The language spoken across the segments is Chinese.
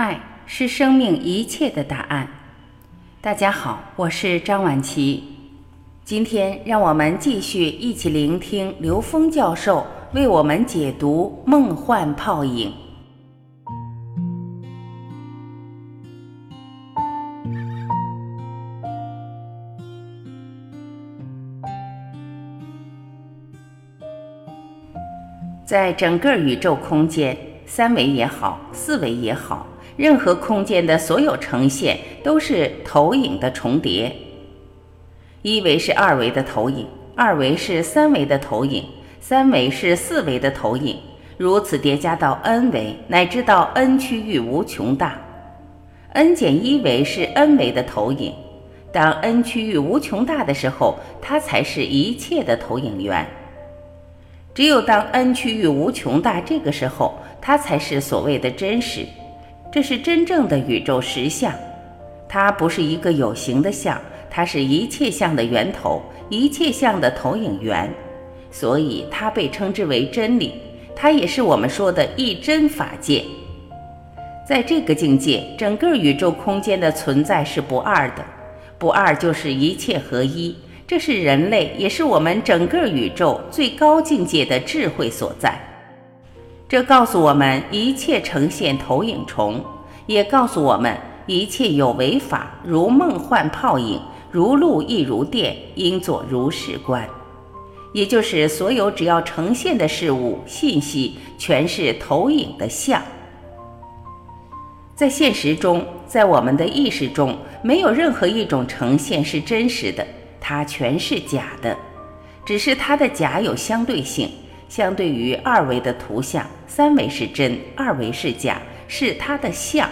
爱是生命一切的答案。大家好，我是张晚琪。今天让我们继续一起聆听刘峰教授为我们解读梦幻泡影。在整个宇宙空间，三维也好，四维也好，任何空间的所有呈现都是投影的重叠。一维是二维的投影，二维是三维的投影，三维是四维的投影，如此叠加到 n 维，乃至到 n 区域无穷大。n 减一维是 n 维的投影，当 n 区域无穷大的时候，它才是一切的投影源。只有当 n 区域无穷大，这个时候它才是所谓的真实，这是真正的宇宙实相。它不是一个有形的相，它是一切相的源头，一切相的投影源，所以它被称之为真理。它也是我们说的一真法界。在这个境界，整个宇宙空间的存在是不二的，不二就是一切合一。这是人类，也是我们整个宇宙最高境界的智慧所在。这告诉我们，一切呈现投影重，也告诉我们，一切有为法如梦幻泡影，如露亦如电，应作如是观。也就是所有只要呈现的事物、信息，全是投影的像。在现实中，在我们的意识中，没有任何一种呈现是真实的。它全是假的，只是它的假有相对性，相对于二维的图像，三维是真，二维是假，是它的像。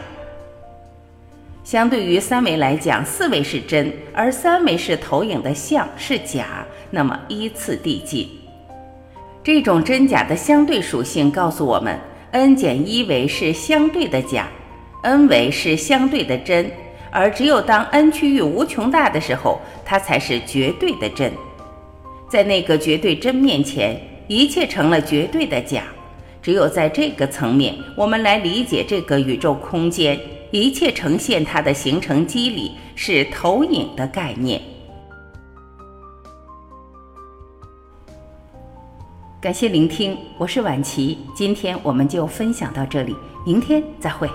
相对于三维来讲，四维是真，而三维是投影的像是假，那么依次递进。这种真假的相对属性告诉我们，n 减一维是相对的假，n 维是相对的真。而只有当 n 区域无穷大的时候，它才是绝对的真。在那个绝对真面前，一切成了绝对的假。只有在这个层面，我们来理解这个宇宙空间，一切呈现它的形成机理是投影的概念。感谢聆听，我是婉琪，今天我们就分享到这里，明天再会。